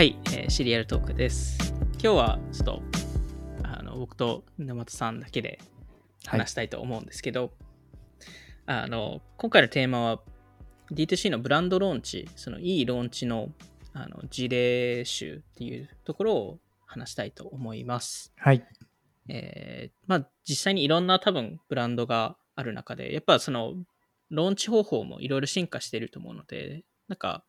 はい、えーシリアルトークです。今日はちょっとあの僕と沼田さんだけで話したいと思うんですけど、あの今回のテーマは D2C のブランドローンチ、そのいいローンチのあの事例集っていうところを話したいと思います。はい。えーまあ実際にいろんな多分ブランドがある中で、やっぱそのローンチ方法もいろいろ進化していると思うので、なんか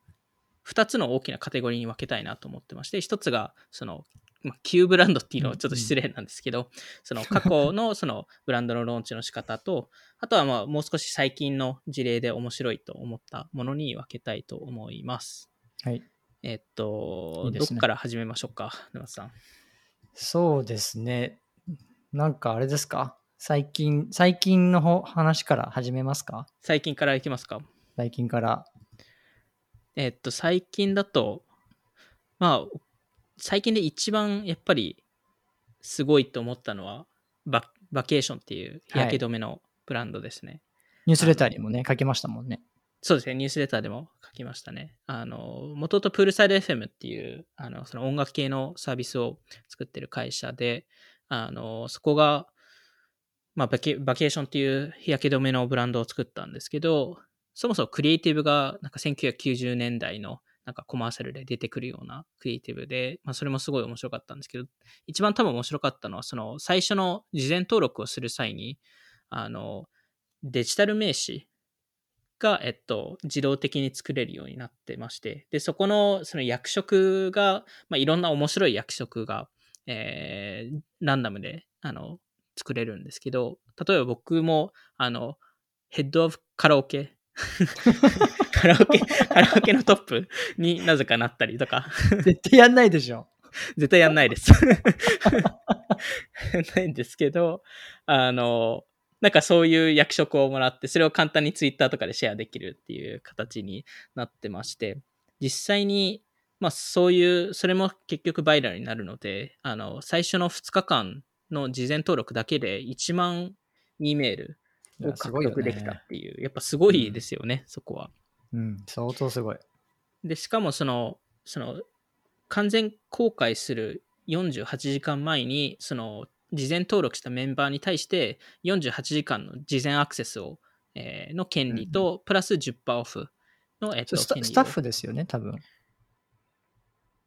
2つの大きなカテゴリーに分けたいなと思ってまして、1つがその、まあ、旧ブランドっていうのはちょっと失礼なんですけど、その過去のそのブランドのローンチの仕方と、あとはまあもう少し最近の事例で面白いと思ったものに分けたいと思います。はい。えっと、いいねどっから始めましょうか、沼津さん。そうですね。なんかあれですか？最近、最近のほ話から始めますか？最近からいきますか？最近から。えっと、最近だと、まあ、最近で一番やっぱりすごいと思ったのは、ババケーションっていう日焼け止めのブランドですね。ニュースレターにもね、書きましたもんね。そうですね、ニュースレターでも書きましたね。あの、もともとプールサイド FM っていう、あの、その音楽系のサービスを作ってる会社で、あの、そこが、まあバケ、バケーションっていう日焼け止めのブランドを作ったんですけど、そもそもクリエイティブが、なんか1990年代の、なんかコマーシャルで出てくるようなクリエイティブで、まあ、それもすごい面白かったんですけど、一番多分面白かったのは、その、最初の事前登録をする際に、あの、デジタル名刺が、えっと、自動的に作れるようになってまして、で、そこの、その役職が、まあ、いろんな面白い役職が、えー、ランダムで、あの、作れるんですけど、例えば僕も、あの、ヘッドオブカラオケ カラオケ、カラオケのトップになぜかなったりとか、絶対やんないでしょ。絶対やんないです。ないんですけど、あの、なんかそういう役職をもらって、それを簡単にツイッターとかでシェアできるっていう形になってまして、実際に、まあそういう、それも結局バイラルになるので、あの、最初の2日間の事前登録だけで1万 E メールを獲得できたねっていう、やっぱすごいですよね、そこは。うん、相当すごい。で、しかもその、その、完全公開する48時間前に、その、事前登録したメンバーに対して48時間の事前アクセスを、えーの権利と、プラス10%オフの、えっと、スタッフですよね、多分。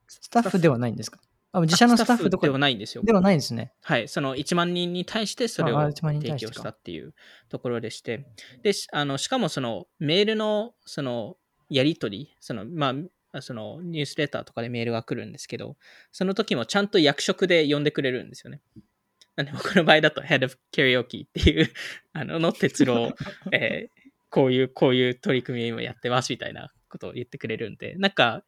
スタッフではないんですか？あ自社のスタッフとかではないんですよ。ではないんですね。はい、その1万人に対してそれをああ1万人に提供したっていうところでして、で、しあのしかもそのメールのそのやり取り、そのまあ、そのニュースレターとかでメールが来るんですけど、その時もちゃんと役職で呼んでくれるんですよね。なんで僕の場合だと Head of Karaoke っていう あのの哲郎、えーこういう、こういう取り組みを今やってますみたいなことを言ってくれるんで、なんか、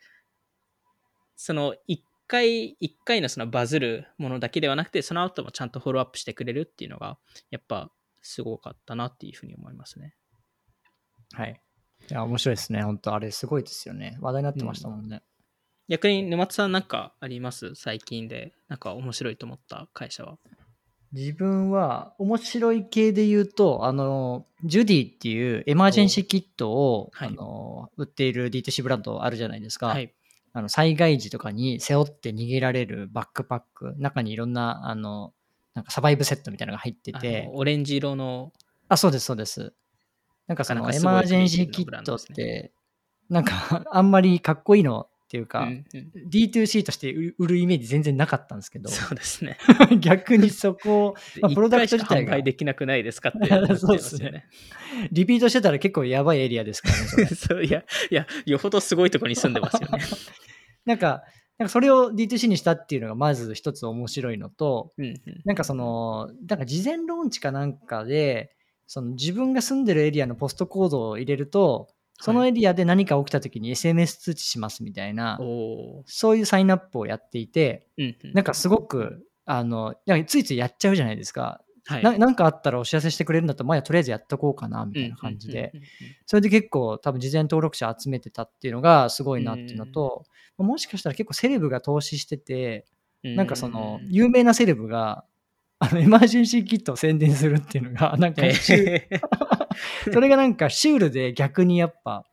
その一回、一回のそのバズるものだけではなくて、その後もちゃんとフォローアップしてくれるっていうのが、やっぱすごかったなっていうふうに思いますね。はい。いや、面白いですね。本当あれすごいですよね。話題になってましたもんね。逆に沼津さんなんかあります？最近で、なんか面白いと思った会社は。自分は面白い系で言うと、あの、ジュディっていうエマージェンシーキットを、はいあの売っている D2C ブランドあるじゃないですか。はい。あの災害時とかに背負って逃げられるバックパック、中にいろんな、あの、なんかサバイブセットみたいなのが入ってあての、オレンジ色の、あ、そうです、そうです。なんかそのエマージェンシーキットって、なんかあんまりかっこいいのっていうか、うんうん D2C として売売るイメージ全然なかったんですけど、そうですね。逆にそこを、まあプロダクト自体ができなくないですかって思っちゃいますよ そうですね。リピートしてたら結構やばいエリアですからねそれ。そういや、いや、よほどすごいところに住んでますよね。なんか、なんかそれを D2C にしたっていうのがまず一つ面白いのと、うんうんなんかその、なんか事前ローンチかなんかで、その自分が住んでるエリアのポストコードを入れると、そのエリアで何か起きた時に SMS 通知しますみたいな、おー。そういうサインアップをやっていて、うんうん。なんかすごく、あの、いやついついやっちゃうじゃないですか。はい。ななんかあったらお知らせしてくれるんだったら、まあ、とりあえずやっとこうかな、みたいな感じで。それで結構多分事前登録者集めてたっていうのがすごいなっていうのと、もしかしたら結構セレブが投資してて、なんかその、有名なセレブが、あの、エマージェンシーキットを宣伝するっていうのが、なんか、え それがなんかシュールで逆にやっぱ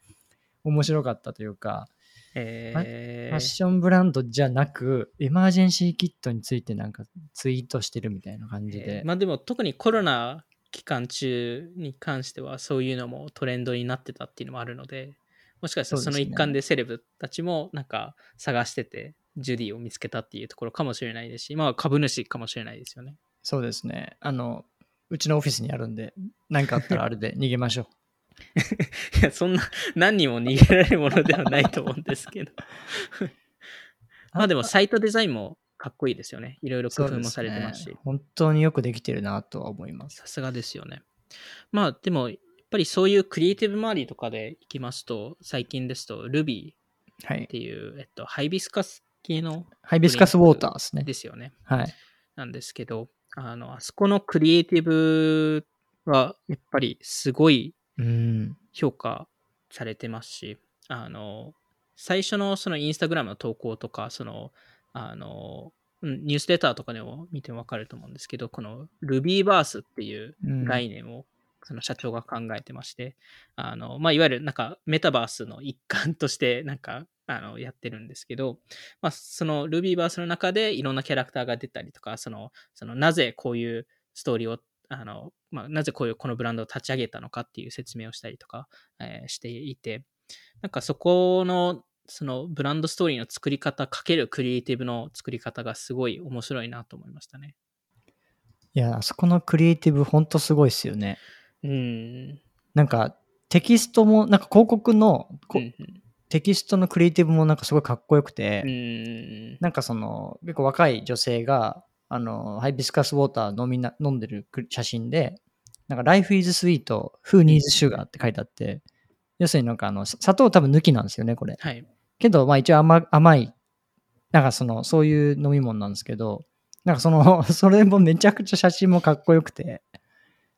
面白かったというか、えファッションブランドじゃなく、エマージェンシーキットについてなんかツイートしてるみたいな感じで。えーまあでも特にコロナ期間中に関してはそういうのもトレンドになってたっていうのもあるので、もしかしたらその一環でセレブたちもなんか探してて、ジュディを見つけたっていうところかもしれないですし、まあ株主かもしれないですよね。そうですね。あの、うちのオフィスにあるんで、何かあったらあれで 逃げましょう。いや、そんな何人も逃げられるものではないと思うんですけど。まあでもサイトデザインもかっこいいですよね。いろいろ工夫もされてますしすね。本当によくできてるなとは思います。さすがですよね。まあでも、やっぱりそういうクリエイティブ周りとかでいきますと、最近ですと Ruby はいっ。ていう、えっと、ハイビスカス系のハイビスカスウォーターですね。ですよね。はい。なんですけど、あの、あそこのクリエイティブは、やっぱりすごいうん。評価されてますし、あの、最初のそのインスタグラムの投稿とか、その、あの、うんニュースレターとかでも見てもわかると思うんですけど、この Rubyverse っていううん概念をその社長が考えてまして、あの、まあ、いわゆるなんかメタバースの一環として なんか、あの、やってるんですけど、まあ、その Rubyverse の中でいろんなキャラクターが出たりとか、その、そのなぜこういうストーリーを、あの、まあ、なぜこういうこのブランドを立ち上げたのかっていう説明をしたりとか、えーしていて、なんかそこの、そのブランドストーリーの作り方かけるクリエイティブの作り方がすごい面白いなと思いましたね。いや、あそこのクリエイティブ本当すごいですよね。うん。なんかテキストも、なんか広告のこうんテキストのクリエイティブもなんかすごいかっこよくて、うん。なんかその結構若い女性があのハイビスカスウォーター飲みな飲んでる写真で、なんか Life is sweet, who needs sugar って書いてあって、要するになんかあのさ砂糖多分抜きなんですよね、これ。はい。けど、まあ一応甘甘い、なんかその、そういう飲み物なんですけど、なんかその、それもめちゃくちゃ写真もかっこよくて、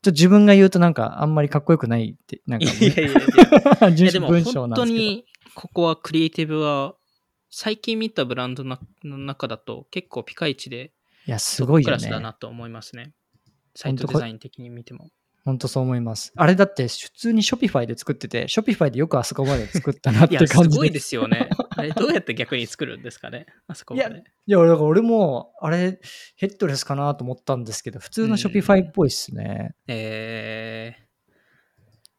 ちょっと自分が言うとなんかあんまりかっこよくないって、なんかいやいやいや。い文やでも本。当にここはクリエイティブは最近見たブランドなの中だと結構ピカイチでいや、すごいよトップクラスだなね。と思いますね。サイトデザイン的に見ても。本当そう思います。あれだって普通に Shopify で作ってて、Shopify でよくあそこまで作ったなっ いや、すて感じごいですよね。あれどうやって逆に作るんですかね？あそこまで。いや、だから俺も、あれ、ヘッドレスかなと思ったんですけど、普通のうん Shopify っぽいっすね。え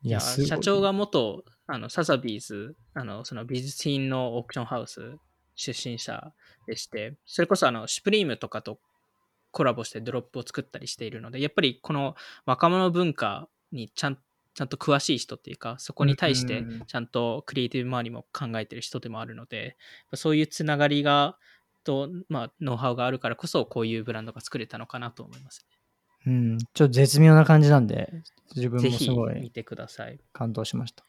ー、いや、い社長が元、あの、サザビーズ、あの、その美術品のオークションハウス出身者でして、それこそあの、シュプリームとかとコラボしてドロップを作ったりしているので、やっぱりこの若者文化にちゃんちゃんと詳しい人っていうか、そこに対してうんちゃんとクリエイティブ周りも考えてる人でもあるので、そういうつながりが、と、まあ、ノウハウがあるからこそ、こういうブランドが作れたのかなと思います、うん、ちょっと絶妙な感じなんで、自分もすごい見てください。感動しました。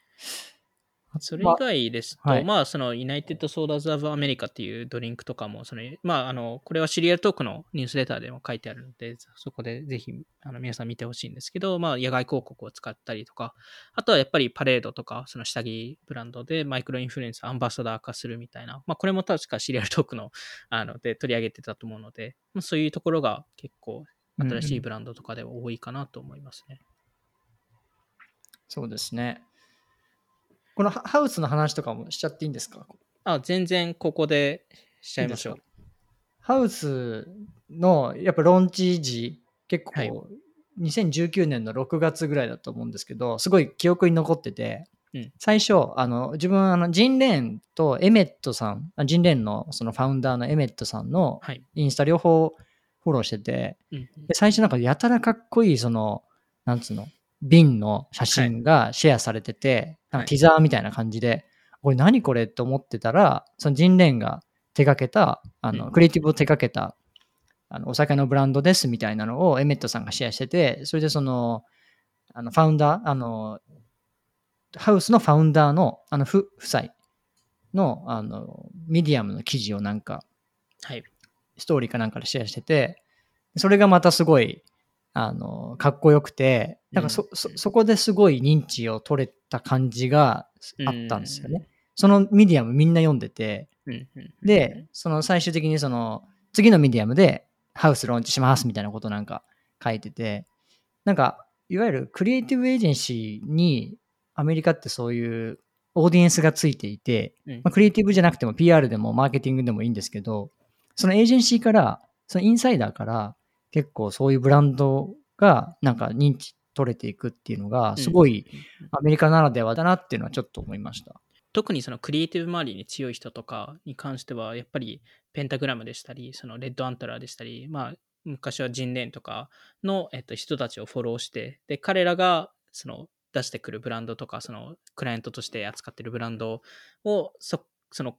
それ以外ですと、まあはいまあ、その、 United Sodas of America っていうドリンクとかも、その、まあ、あの、これはシリアルトークのニュースレターでも書いてあるので、そこでぜひ、あの、皆さん見てほしいんですけど、まあ、野外広告を使ったりとか、あとはやっぱりパレードとか、その下着ブランドでマイクロインフルエンサー、アンバサダー化するみたいな、まあ、これも確かシリアルトークの、あの、で取り上げてたと思うので、まあ、そういうところが結構、新しいブランドとかでは多いかなと思いますね。そうですね。このハハウスの話とかもしちゃっていいんですか？あ、全然ここでしちゃいましょう。いいハウスのやっぱローンチ時、結構、はい。2019年の6月ぐらいだと思うんですけど、すごい記憶に残ってて、うん。最初、あの自分あの、ジンレーンとエメットさん、あジンレーンのそのファウンダーのエメットさんのはい。インスタ両方フォローしてて、うん。で最初なんかやたらかっこいいそのなんつうの？瓶の写真がシェアされてて、なんかティザーみたいな感じで、これ何これって思ってたらその Gin Lane が手掛けたあの、うん。クリエイティブを手掛けたあのお酒のブランドですみたいなのをエメットさんがシェアしててそれでそのあの founder あの Haus の founder のあの夫夫妻のあのミディアムの記事をなんかはい。ストーリーかなんかでシェアしてて、それがまたすごい、あの、かっこよくて、なんかそ、うん。そ、そこですごい認知を取れた感じがあったんですようんね。そのミディアムみんな読んでて、うんで、その最終的にその、次のミディアムで Haus ローンチしますみたいなことなんか書いてて、なんか、いわゆるクリエイティブエージェンシーにアメリカってそういうオーディエンスがついていて、うん。まあ、クリエイティブじゃなくても PR でもマーケティングでもいいんですけど、そのエージェンシーから、そのインサイダーから結構そういうブランドがなんか認知取れていくっていうのが、すごいアメリカならではだなっていうのはちょっと思いました。特にそのクリエイティブ周りに強い人とかに関しては、やっぱりペンタグラムでしたり、そのレッドアントラーでしたり、まあ、昔はジンレーンとかの、えっと、人たちをフォローして、で、彼らがその出してくるブランドとか、そのクライアントとして扱ってるブランドを、そその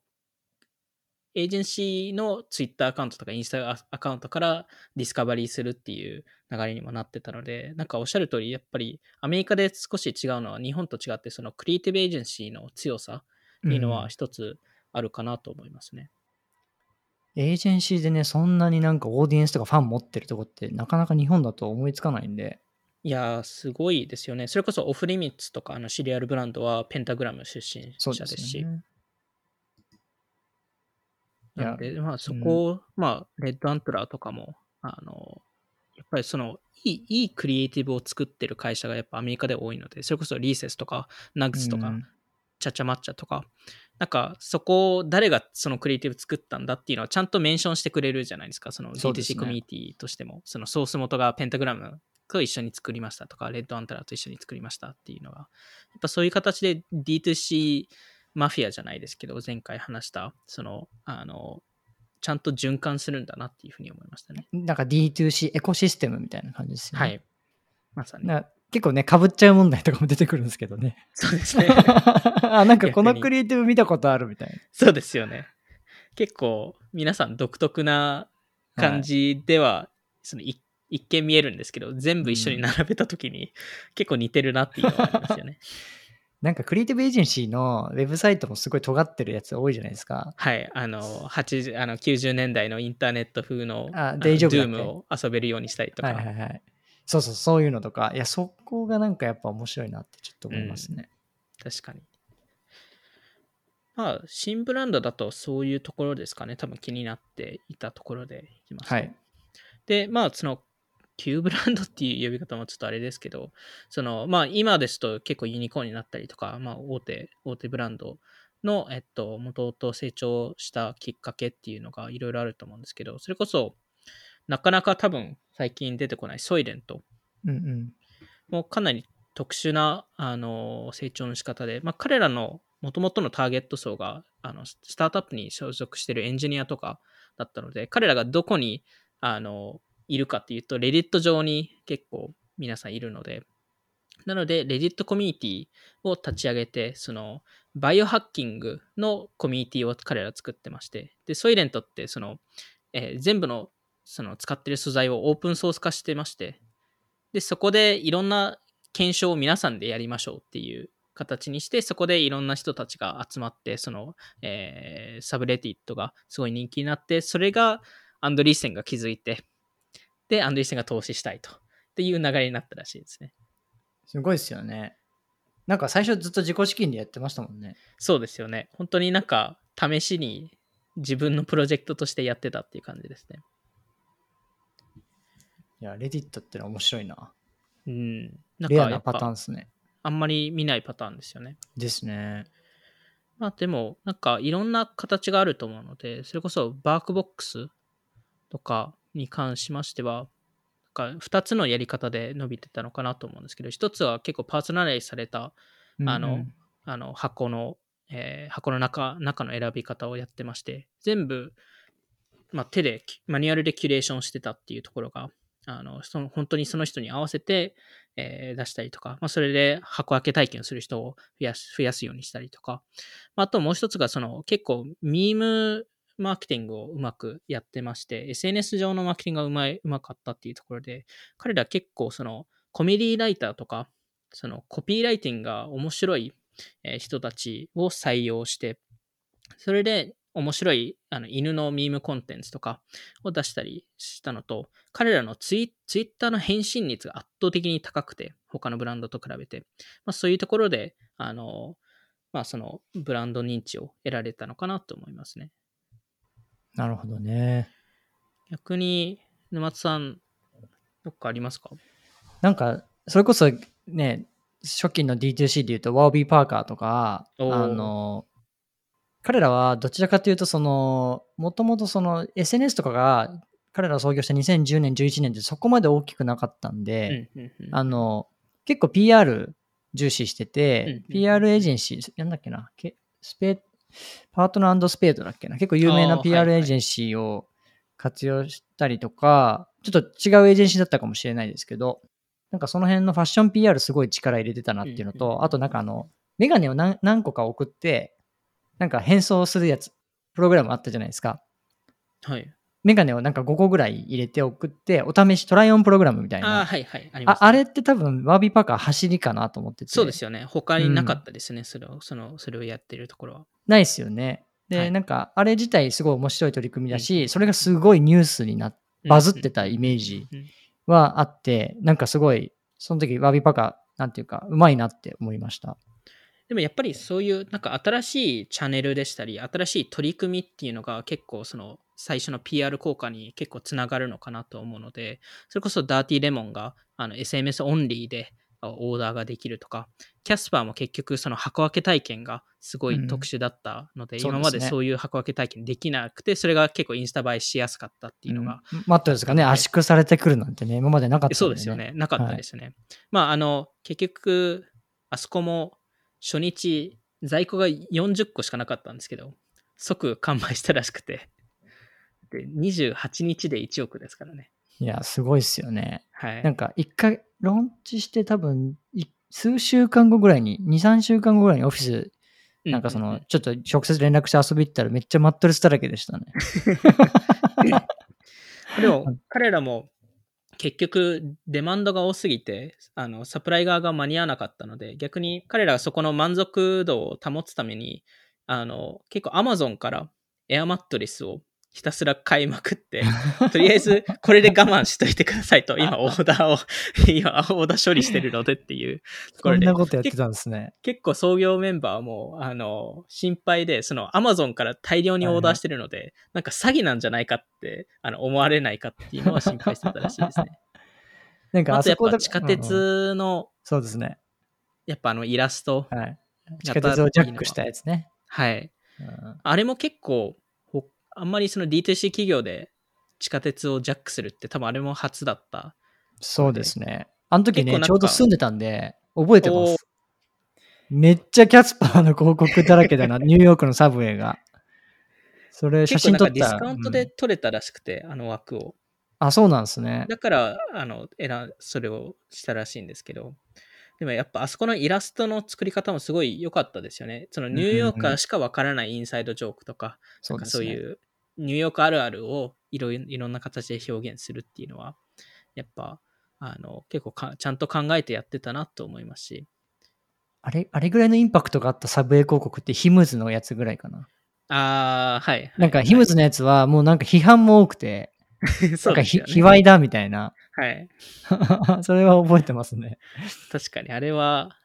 エージェンシーのツイッターアカウントとかインスタアカウントからディスカバリーするっていう流れにもなってたので、なんかおっしゃる通り、やっぱりアメリカで少し違うのは日本と違って、そのクリエイティブエージェンシーの強さっていうのは一つあるかなと思いますね。エージェンシーでね、そんなになんかオーディエンスとかファン持ってるとこってなかなか日本だと思いつかないんで、いやー、すごいですよね。それこそオフリミッツとかあのシリアルブランドはペンタグラム出身者ですし、ですよね。なので、まあそこを、まあレッドアントラーとかも、あの、やっぱりそのいい、いいクリエイティブを作ってる会社がやっぱアメリカで多いので、それこそリーセスとかナッグスとか、うん。チャチャマッチャとか、なんかそこを誰がそのクリエイティブ作ったんだっていうのはちゃんとメンションしてくれるじゃないですか。その DTC ね。コミュニティとしても、そのソース元がペンタグラムと一緒に作りましたとか、レッドアントラーと一緒に作りましたっていうのが、やっぱそういう形で D2C マフィアじゃないですけど、前回話した、その、あの、ちゃんと循環するんだなっていうふうに思いましたね。なんか D2C エコシステムみたいな感じですよね。はい。まさに。な結構ね、かぶっちゃう問題とかも出てくるんですけどね。そうですね。あ、なんかこのクリエイティブ見たことあるみたいな。そうですよね。結構皆さん独特な感じでは、そのい一見見えるんですけど、全部一緒に並べたときに、結構似てるなっていうのはありますよね。なんかクリエイティブエージェンシーのウェブサイトもすごい尖ってるやつ多いじゃないですか。はい。あの、80あの90年代のインターネット風のあのデイジョブだっけ Doom を遊べるようにしたりとか、はいはいはい。そうそう、そういうのとか。いや、そこがなんかやっぱ面白いなってちょっと思いますね。確かに。まあ、新ブランドだとそういうところですかね。多分気になっていたところでいきますと。はい。で、まあ、その、旧ブランドっていう呼び方もちょっとあれですけど、その、まあ、今ですと結構ユニコーンになったりとか、まあ、大手、大手ブランドの、えっと、元々成長したきっかけっていうのがいろいろあると思うんですけど、それこそ、なかなか多分最近出てこないソイレントうんうん。もうかなり特殊な、あの、成長の仕方で、まあ、彼らの元々のターゲット層が、あの、スタートアップに所属しているエンジニアとかだったので、彼らがどこに、あの、いるかっていうと、レディット上に結構皆さんいるので、なので、レディットコミュニティを立ち上げて、その、バイオハッキングのコミュニティを彼ら作ってまして、で、ソイレントって、その、えー全部の、その、使ってる素材をオープンソース化してまして、で、そこでいろんな検証を皆さんでやりましょうっていう形にして、そこでいろんな人たちが集まって、その、えーサブレティットがすごい人気になって、それがアンドリーセンが気づいて、で、アンドリーセンが投資したいと。っていう流れになったらしいですね。すごいですよね。なんか最初ずっと自己資金でやってましたもんね。そうですよね。本当になんか、試しに自分のプロジェクトとしてやってたっていう感じですね。いや、レディットってのは面白いな。うん。なんレかなパターンぱ、ですね。あんまり見ないパターンですよね。ですね。まあでも、なんかいろんな形があると思うので、それこそバークボックスとかに関しましては、なんか2つのやり方で伸びてたのかなと思うんですけど、1つは結構パーソナライズされたあのうんうん。あの箱の、えー箱の中中の選び方をやってまして、全部、まあ、手で、マニュアルでキュレーションしてたっていうところが、あのその本当にその人に合わせて、えー出したりとか、まあ、それで箱開け体験をする人を増やす増やすようにしたりとか、まあ、あともう一つがその結構ミームマーケティングをうまくやってまして、SNS 上のマーケティングがうまいうまかったっていうところで、彼ら結構そのコメディライターとか、そのコピーライティングが面白いえ人たちを採用して、それで面白いあの犬のミームコンテンツとかを出したりしたのと、彼らのツイツイッターの返信率が圧倒的に高くて、他のブランドと比べて、まあ、そういうところで、あの、まあ、そのブランド認知を得られたのかなと思いますね。なるほどね。逆に、沼津さん、どっかありますか？なんか、それこそね、初期の D2C で言うと、ワービー・パー。カーとか、あの、彼らはどちらかというと、その、もともとその SNS とかが、彼らが創業した2010年、11年ってそこまで大きくなかったんで、うんうんうん。あの、結構 PR 重視してて、うんうん PR エージェンシー、なんだっけな、けスペパートナースペードだっけな、結構有名な PR はいはいエージェンシーを活用したりとか、ちょっと違うエージェンシーだったかもしれないですけど、なんかその辺のファッション PR すごい力入れてたなっていうのうんうんうと、あとなんかあの、メガネを何何個か送って、なんか変装するやつ、プログラムあったじゃないですか。はい。メガネをなんか5個ぐらい入れて送って、お試しトライオンプログラムみたいああ、な。はいはい。あります、ああれって多分、ワービーパーカー走りかなと思ってて。そうですよね。他になかったですね。それを、その、それをやってるところは。ないですよね。で、はい。なんか、あれ自体すごい面白い取り組みだし、それがすごいニュースになっバズってたイメージうん。うんはあって、なんかすごい、その時、ワービーパーカー、なんていうか、うまいなって思いました。でもやっぱりそういうなんか新しいチャンネルでしたり新しい取り組みっていうのが結構その最初の PR 効果に結構つながるのかなと思うのでそれこそダーティーレモンがあの SMS オンリーであオーダーができるとかキャスパーも結局その箱分け体験がすごい特殊だったので、うん今までそういう箱分け体験できなくてそれが結構インスタ映えしやすかったっていうのが、うんマットレスがね、はい圧縮されてくるなんてね、今までなかったんそうですよ。ね。なかったですよね。まあ、あの、結局、あそこも初日、在庫が40個しかなかったんですけど、即完売したらしくて、で、28日で1億ですからね。いや、すごいっすよね。はい。なんか、一回、ローンチして多分、い数週間後ぐらいに、2、3週間後ぐらいにオフィス、なんかその、ちょっと直接連絡して遊び行ったらめっちゃマットレスだらけでしたね。でも、彼らも結局、デマンドが多すぎて、あの、サプライ側が間に合わなかったので、逆に彼らがそこの満足度を保つために、あの、結構 Amazon からエアマットレスをひたすら買いまくって、とりあえずこれで我慢しといてくださいと、今オーダーを、今オーダー処理してるのでっていうところでこんな、ことやってたんですね。結構創業メンバーも、あの、心配で、その Amazon から大量にオーダーしてるので、なんか詐欺なんじゃないかって、あの、思われないかっていうのは心配してたらしいですね。なんかあとやっあそこだぱ地下うんうん鉄の、そうですね。やっぱあのイラスト。はい。地下鉄をジャックしたやつね。はい。うんあれも結構、ほあんまりその D2C 企業で地下鉄をジャックするって多分あれも初だった。そうですね。あの時ね、ちょうど住んでたんで、覚えてます。めっちゃキャスパーの広告だらけだな、ニューヨークのサブウェイが。それ写結構なんか真撮ったディスカウントうんで取れたらしくて、あの枠を。あ、そうなんですね。だから、あの、それをしたらしいんですけど。でもやっぱあそこのイラストの作り方もすごい良かったですよね。そのニューヨーカーしかわからないインサイドジョークとか。そういうニューヨークあるあるをいろいろいろんな形で表現するっていうのは、やっぱ、あの、結構かちゃんと考えてやってたなと思いますし。あれ、あれぐらいのインパクトがあったサブウェイ広告ってヒムズのやつぐらいかな？ああ、はい。なんかヒムズのやつはもうなんか批判も多くて、はい、そなんかひ、うね。卑猥だみたいな。はい。それは覚えてますね。確かに、あれは、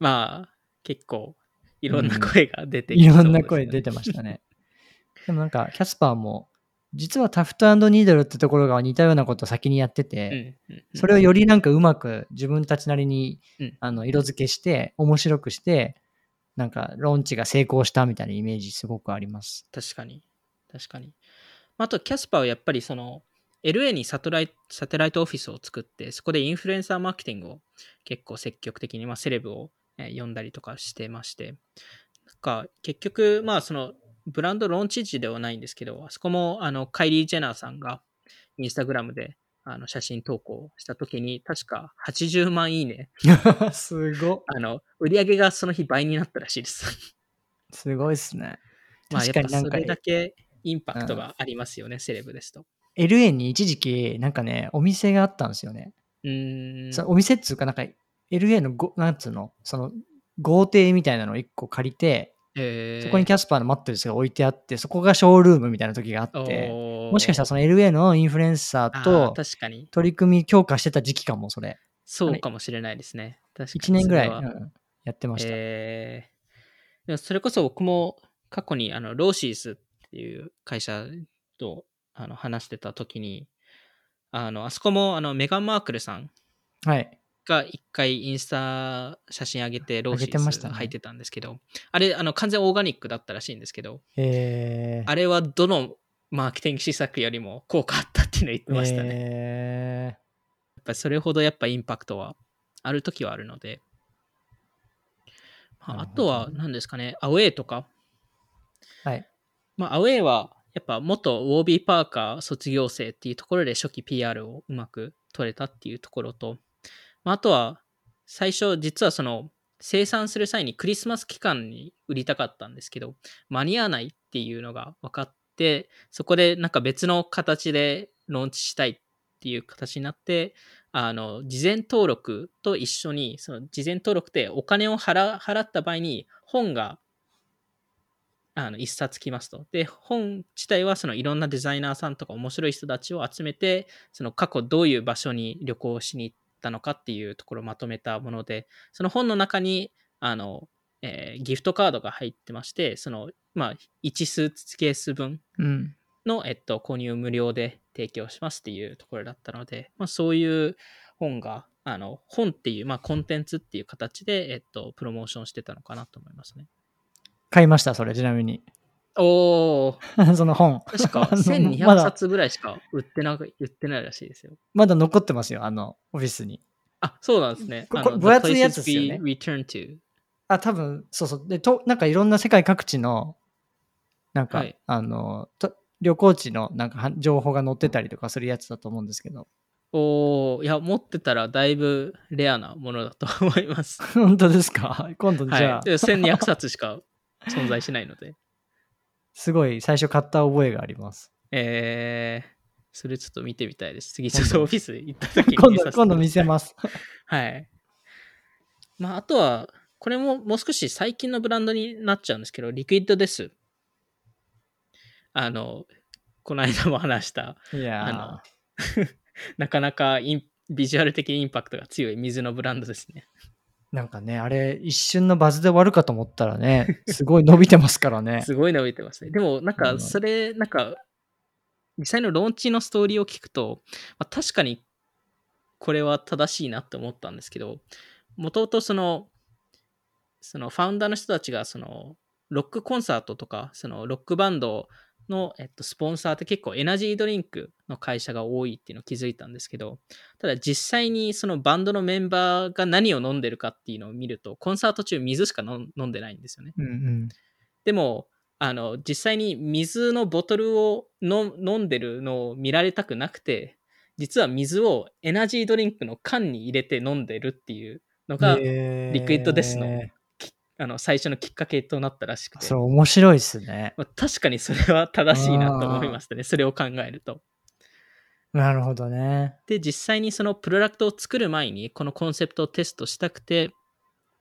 まあ、結構、いろんな声が出ていろんな声出てましたね。でもなんか、キャスパーも、実はタフトニードルってところが似たようなことを先にやってて、それをよりなんかうまく自分たちなりにうんあの色付けして、面白くして、なんかローンチが成功したみたいなイメージすごくあります。確かに。確かに。あと、キャスパーはやっぱりその、LA にサテライサテライトオフィスを作って、そこでインフルエンサーマーケティングを結構積極的に、まあ、セレブを、えー呼んだりとかしてまして、なんか結局、まあそのブランドローンチ時ではないんですけど、あそこもあのカイリー・ジェナーさんがインスタグラムであの写真投稿した時に、確か80万いいね、すごあの売り上げがその日倍になったらしいです。すごいっすね。まあやっ確かになんかぱそれだけインパクトがありますよね、セレブですと。LA に一時期なんかね、お店があったんですよね。うーん。そのお店っつうか、なんか LA のご、なんつうの、その豪邸みたいなのを一個借りて、えーそこにキャスパーのマットレスが置いてあって、そこがショールームみたいな時があって、ももしかしたらその LA のインフルエンサーと確かに。取り組み強化してた時期かも、それ。そうかもしれないですね。確かに1年ぐらい、うんやってました。えーでもそれこそ僕も過去にあのローシーズっていう会社とあの話してた時に、あのあそこもあのメガン・マークルさんはい。が一回インスタ写真上げて、ローシ上げてましたね。ース入ってたんですけど、あれ、あの、完全オーガニックだったらしいんですけど、えー、あれはどのマーケティング施策よりも効果あったっていうのを言ってましたね。やっえぱりそれほどやっぱインパクトはある時はあるので、まあ、あとは何ですかね、アウェイとか、ー、はい。まあ、アウェイは、やっぱ元ウォービー・パーカー卒業生っていうところで初期 PR をうまく取れたっていうところと、まあ、あとは、最初、実はその、生産する際にクリスマス期間に売りたかったんですけど、間に合わないっていうのが分かって、そこでなんか別の形でローンチしたいっていう形になって、あの、事前登録と一緒に、その事前登録ってお金を払払った場合に本があの一冊来ますと。で、本自体はそのいろんなデザイナーさんとか面白い人たちを集めて、その過去どういう場所に旅行しに行ったのかっていうところをまとめたもので、その本の中に、あの、えーギフトカードが入ってまして、その、まあ、1スーツケース分うん。の、えっと、購入無料で提供しますっていうところだったので、まあ、そういう本が、あの、本っていう、まあ、コンテンツっていう形で、えっと、プロモーションしてたのかなと思いますね。買いました、それ、ちなみに。おー、その本。確かあの1200まだ、冊ぐらいしか売ってな売ってないらしいですよ。まだ残ってますよ、あの、オフィスに。あ、そうなんですね。こあのこ分厚いやつですよね return to。あ、多分、そうそう。で、と、なんかいろんな世界各地の、なんか、はいあの、と旅行地のなんかは情報が載ってたりとかするやつだと思うんですけど。おー、いや、持ってたらだいぶレアなものだと思います。本当ですか？今度じゃあ、はい。で1200冊しか存在しないので。すごい最初買った覚えがあります。えー、それちょっと見てみたいです。次、ちょっとオフィス行った時に今度、今度見せます。はい。まあ、あとは、これももう少し最近のブランドになっちゃうんですけど、リクイッドです。あの、この間も話した、いやあの なかなかインビジュアル的インパクトが強い水のブランドですね。ーなんかね、あれ、一瞬のバズで終わるかと思ったらね、すごい伸びてますからね。すごい伸びてますね。でも、なんか、うんそれ、なんか、実際のローンチのストーリーを聞くと、まあ、確かにこれは正しいなって思ったんですけど、もともとその、そのファウンダーの人たちが、その、ロックコンサートとか、そのロックバンドの、えっと、スポンサーって結構エナジードリンクの会社が多いっていうのを気づいたんですけど、ただ実際にそのバンドのメンバーが何を飲んでるかっていうのを見ると、コンサート中水しか飲んでないんですよね。うんうん。でも、あの、実際に水のボトルをの飲んでるのを見られたくなくて、実は水をエナジードリンクの缶に入れて飲んでるっていうのが、リクイッドですのあの最初のきっかけとなったらしくて、そう、面白いっすね。まあ、確かにそれは正しいなと思いましたね。それを考えると。なるほどね。で、実際にそのプロダクトを作る前に、このコンセプトをテストしたくて、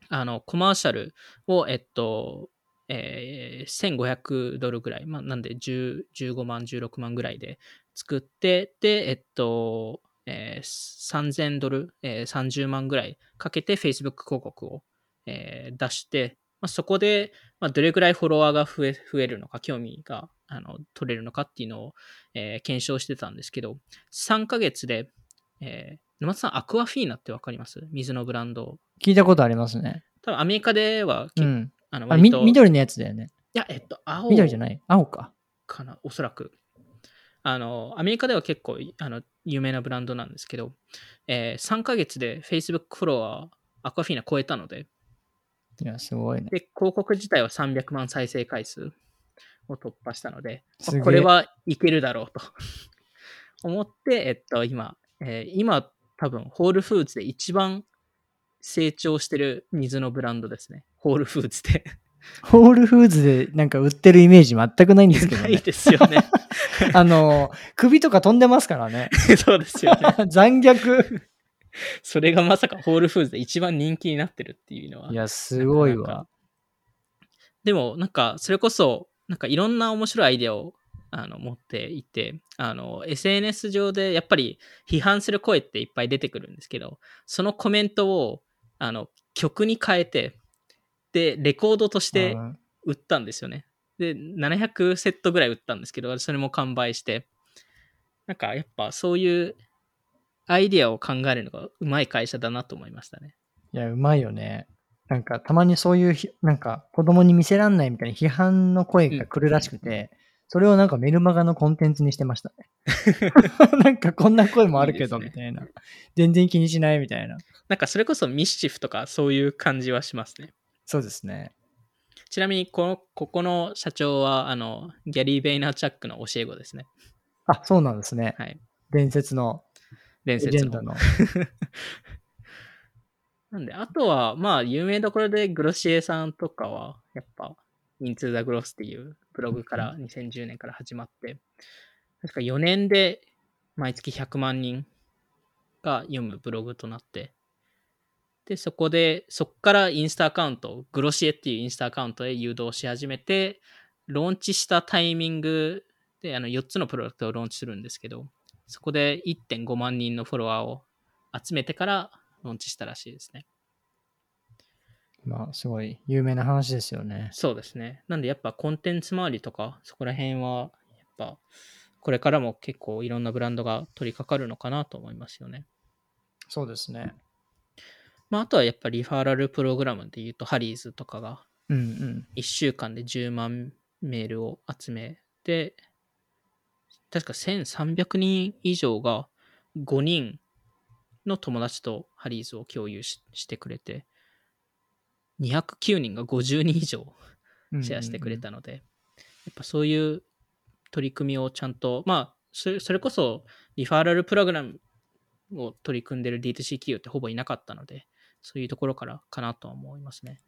あの、コマーシャルを、えっと、えー1500ドルぐらい、まあ、なんで10 15万、16万ぐらいで作って、で、えっと、えー3000ドル、えー30万ぐらいかけて Facebook 広告を、えー出して、まあ、そこで、まあ、どれぐらいフォロワーが増え増えるのか、興味があの取れるのかっていうのを、えー検証してたんですけど、3ヶ月で、えー沼田さん、アクアフィーナってわかります？水のブランド。聞いたことありますね。多分アメリカでは、けうん。あの割と緑のやつだよね。いや、えっと、青緑じゃない？青か。かな、おそらく。あの、アメリカでは結構あの有名なブランドなんですけど、えー3ヶ月で Facebook フォロワー、アクアフィーナ超えたので、いや、すごいね。で、広告自体は300万再生回数を突破したので、すげえこれはいけるだろうと 思って、えっと、今、えー今、多分、ホールフーズで一番成長してる水のブランドですね。ホールフーズで。ホールフーズでなんか売ってるイメージ全くないんですけどないね。ですよね。あの、首とか飛んでますからね。そうですよね。残虐。それがまさかホールフーズで一番人気になってるっていうのは。いや、すごいなかなわか。でも、なんか、それこそ、なんかいろんな面白いアイデアをあの持っていて、あの、SNS 上でやっぱり批判する声っていっぱい出てくるんですけど、そのコメントを、あの、曲に変えて、で、レコードとしてうん売ったんですよね。で、700セットぐらい売ったんですけど、それも完売して、なんかやっぱそういうアイディアを考えるのがうまい会社だなと思いましたね。いや、うまいよね。なんか、たまにそういうひ、なんか、子供に見せらんないみたいな批判の声が来るらしくて、それをなんかメルマガのコンテンツにしてましたね。なんかこんな声もあるけど、みたいな。全然気にしないみたいな。なんかそれこそミッシフとかそういう感じはしますね。そうですね。ちなみにこの、ここの社長は、あの、ギャリー・ベイナーチャックの教え子ですね。あ、そうなんですね。はい。伝説の、伝説の。の。なんで、あとは、まあ、有名どころでグロシエさんとかは、やっぱ、Into the Gross っていうブログから2010年から始まって、確か4年で毎月100万人が読むブログとなって、で、そこで、そこからインスタアカウント、グロシエっていうインスタアカウントへ誘導し始めて、ローンチしたタイミングで、あの、4つのプロダクトをローンチするんですけど、そこで1.5万人のフォロワーを集めてからローンチしたらしいですね。まあ、すごい有名な話ですよね。そうですね。なんでやっぱコンテンツ周りとか、そこら辺は、やっぱ、これからも結構いろんなブランドが取り掛かるのかなと思いますよね。そうですね。まあ、あとはやっぱリファーラルプログラムで言うと、ハリーズとかがうんうん。1週間で10万メールを集めて、確か1300人以上が5人の友達とハリーズを共有ししてくれて、209人が50人以上シェアしてくれたので、やっぱそういう取り組みをちゃんと、まあ、それそれこそリファーラルプログラムを取り組んでる D2C 企業ってほぼいなかったので、そういうところからかなとは思いますね。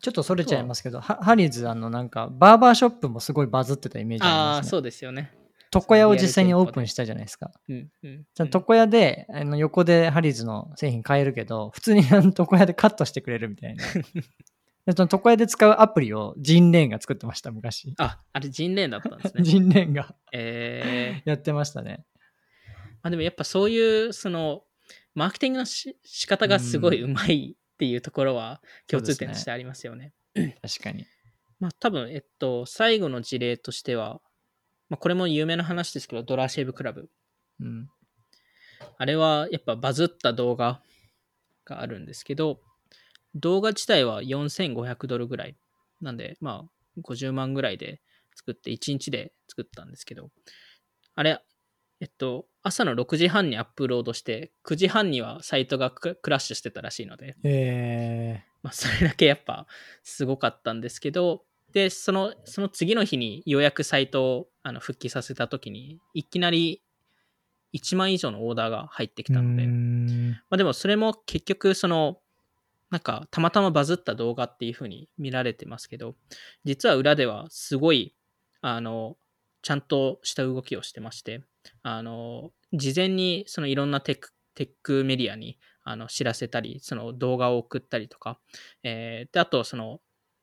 ちょっとそれちゃいますけど、ハハリーズ、あの、なんか、バーバーショップもすごいバズってたイメージあありあ、ますね。そうですよね。床屋を実際にオープンしたじゃないですか。うんうん床屋で、あの横でハリーズの製品買えるけど、普通にあの床屋でカットしてくれるみたいな。でその床屋で使うアプリをジンレーンが作ってました、昔。あ、あれ人連だったんですね。ジンレーンがえー、やってましたね。まあでもやっぱそういう、その、マーケティングのし仕方がすごいうまいっていうところは共通点としてありますよね。確かに。まあ多分、えっと、最後の事例としては、まあこれも有名な話ですけど、ドラーシェーブクラブ。うん。あれはやっぱバズった動画があるんですけど、動画自体は4500ドルぐらい。なんで、まあ50万ぐらいで作って1日で作ったんですけど、あれ、えっと、朝の6時半にアップロードして、9時半にはサイトがククラッシュしてたらしいので、えまあ、それだけやっぱすごかったんですけど、で、その、その次の日にようやくサイトをあの復帰させた時に、いきなり1万以上のオーダーが入ってきー、たので、まあでもそれも結局その、なんかたまたまバズった動画っていう風に見られてますけど、実は裏ではすごい、あの、ちゃんとした動きをしてまして、あの、事前にそのいろんなテック、テックメディアにあの知らせたり、その動画を送ったりとか、えーで、あとその、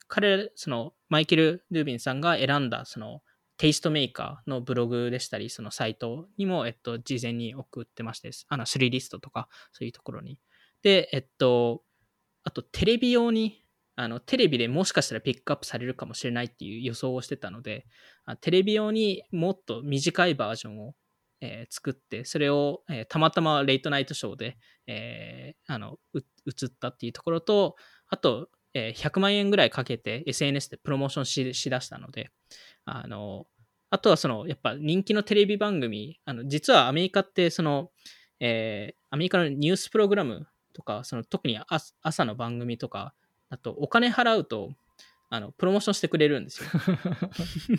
彼、その、マイケル・ルービンさんが選んだ、その、テイストメーカーのブログでしたり、そのサイトにも、えっと、事前に送ってまして、あの、スリーリストとか、そういうところに。で、えっと、あと、テレビ用に、あの、テレビでもしかしたらピックアップされるかもしれないっていう予想をしてたので、テレビ用にもっと短いバージョンを、え作って、それを、えーたまたまレイトナイトショーで、えーあの、映ったっていうところと、あと、えー100万円ぐらいかけて SNS でプロモーションししだしたので、あの、あとはその、やっぱ人気のテレビ番組、あの、実はアメリカってその、えーアメリカのニュースプログラムとか、その特に朝朝の番組とか、あとお金払うと、あの、プロモーションしてくれるんですよ。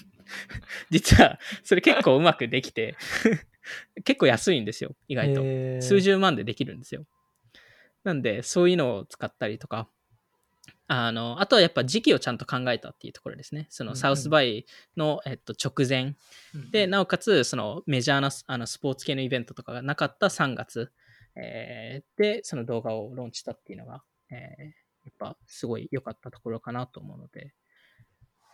実は、それ結構うまくできて、結構安いんですよ、意外と。えー数十万でできるんですよ。なんで、そういうのを使ったりとか、あの、あとはやっぱ時期をちゃんと考えたっていうところですね。そのサウスバイの、えっと、直前。で、なおかつ、そのメジャーなあのスポーツ系のイベントとかがなかった3月、えーで、その動画をローンチしたっていうのが、えーやっぱすごい良かったところかなと思うので、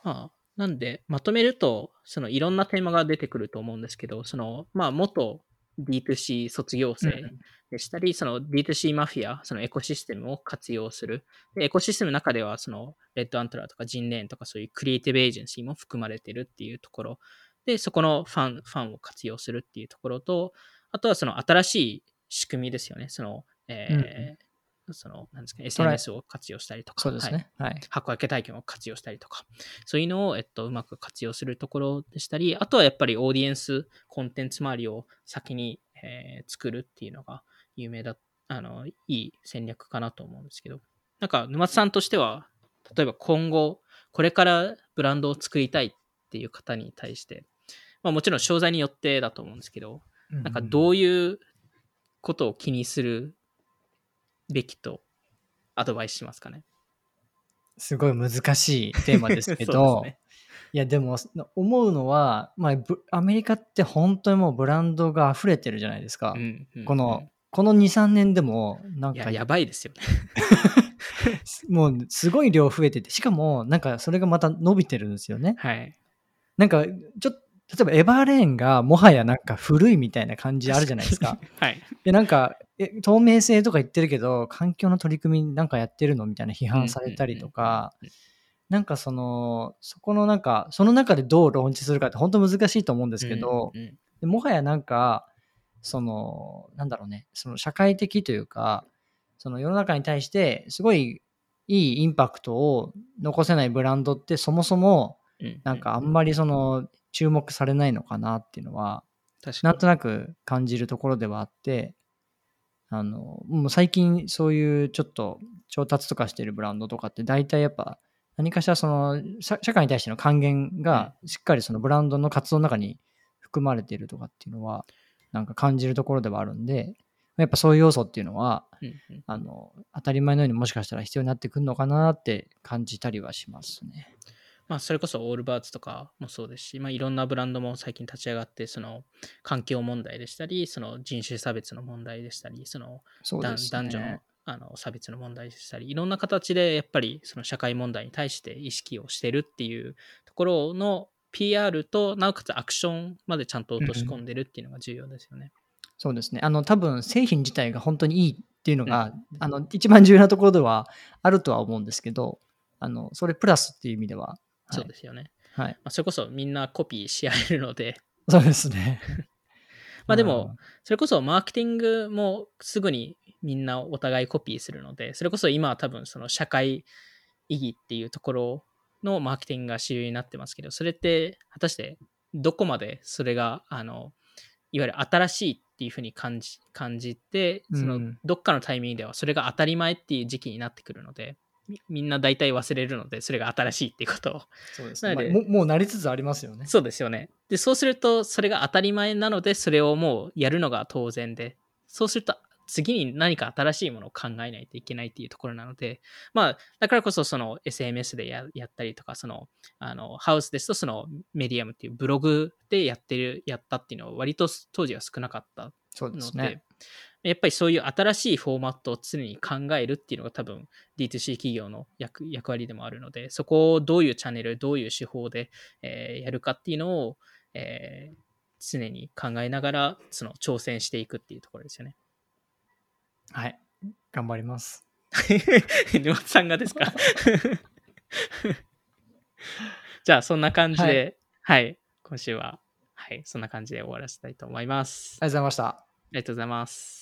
まあ、なんで、まとめると、そのいろんなテーマが出てくると思うんですけど、その、まあ、元 D2C 卒業生でしたり、その D2C マフィア、そのエコシステムを活用する。でエコシステムの中では、そのレッドアントラーとかジンレーンとかそういうクリエイティブエージェンシーも含まれてるっていうところで、そこのファン、ファンを活用するっていうところと、あとはその新しい仕組みですよね。その、えーその、なんですか、SNS を活用したりとか、そうですはい。ね。はい。箱開け体験を活用したりとか、そういうのを、えっと、うまく活用するところでしたり、あとはやっぱりオーディエンス、コンテンツ周りを先に、えー作るっていうのが有名だ、あの、いい戦略かなと思うんですけど、なんか沼津さんとしては、例えば今後、これからブランドを作りたいっていう方に対して、まあもちろん商材によってだと思うんですけど、なんかどういうことを気にするべきとアドバイスしますかね？すごい難しいテーマですけそど、ねいやでも思うのは、まあ、ブアメリカって本当にもうブランドが溢れてるじゃないですか。うんうんこの、この2、3年でも、なんかいや、やばいですよね。もうすごい量増えてて、しかもなんかそれがまた伸びてるんですよね。はい。なんかちょっと、例えばエバーレーンがもはやなんか古いみたいな感じあるじゃないですか。はい。で、なんか、え透明性とか言ってるけど、環境の取り組みなんかやってるのみたいな批判されたりとか、なんかその、そこのなんか、その中でどうローンチするかって本当難しいと思うんですけど、うんうんでもはやなんか、その、なんだろうね、その社会的というか、その世の中に対して、すごいいいインパクトを残せないブランドって、そもそも、うんなんかあんまりその、注目されないのかなっていうのは、なんとなく感じるところではあって、あの、もう最近そういうちょっと調達とかしてるブランドとかって大体やっぱ何かしらその社社会に対しての還元がしっかりそのブランドの活動の中に含まれているとかっていうのはなんか感じるところではあるんで、やっぱそういう要素っていうのは、うんうん。あの、当たり前のようにもしかしたら必要になってくるのかなって感じたりはしますね。まあ、それこそオールバーツとかもそうですし、まあ、いろんなブランドも最近立ち上がって、その環境問題でしたり、その人種差別の問題でしたり、その男女のあの差別の問題でしたり、いろんな形でやっぱりその社会問題に対して意識をしてるっていうところの PR と、なおかつアクションまでちゃんと落とし込んでるっていうのが重要ですよね。そうですね。あの、多分製品自体が本当にいいっていうのが、あの、一番重要なところではあるとは思うんですけど、あの、それプラスっていう意味では、はいそうですよね。はい。まあ、それこそみんなコピーし合えるので、そうですね。まあでも、それこそマーケティングもすぐにみんなお互いコピーするので、それこそ今は多分その社会意義っていうところのマーケティングが主流になってますけど、それって果たしてどこまでそれが、あの、いわゆる新しいっていうふうに感じ感じて、そのうんどっかのタイミングではそれが当たり前っていう時期になってくるので、みみんな大体忘れるので、それが新しいっていうことをそうですね。まあももうなりつつありますよね。そうですよね。で、そうすると、それが当たり前なので、それをもうやるのが当然で、そうすると、次に何か新しいものを考えないといけないっていうところなので、まあ、だからこそ、その SMS でややったりとか、その、あの、ハウスですと、そのメディアムっていうブログでやってる、やったっていうのは、割と当時は少なかったそうでので、すね。やっぱりそういう新しいフォーマットを常に考えるっていうのが多分 D2C 企業の役役割でもあるので、そこをどういうチャンネル、どういう手法で、えーやるかっていうのを、えー常に考えながらその挑戦していくっていうところですよね。はい。頑張ります。沼津さんがですか？じゃあそんな感じで、はい、今週は、はい、そんな感じで終わらせたいと思います。ありがとうございました。ありがとうございます。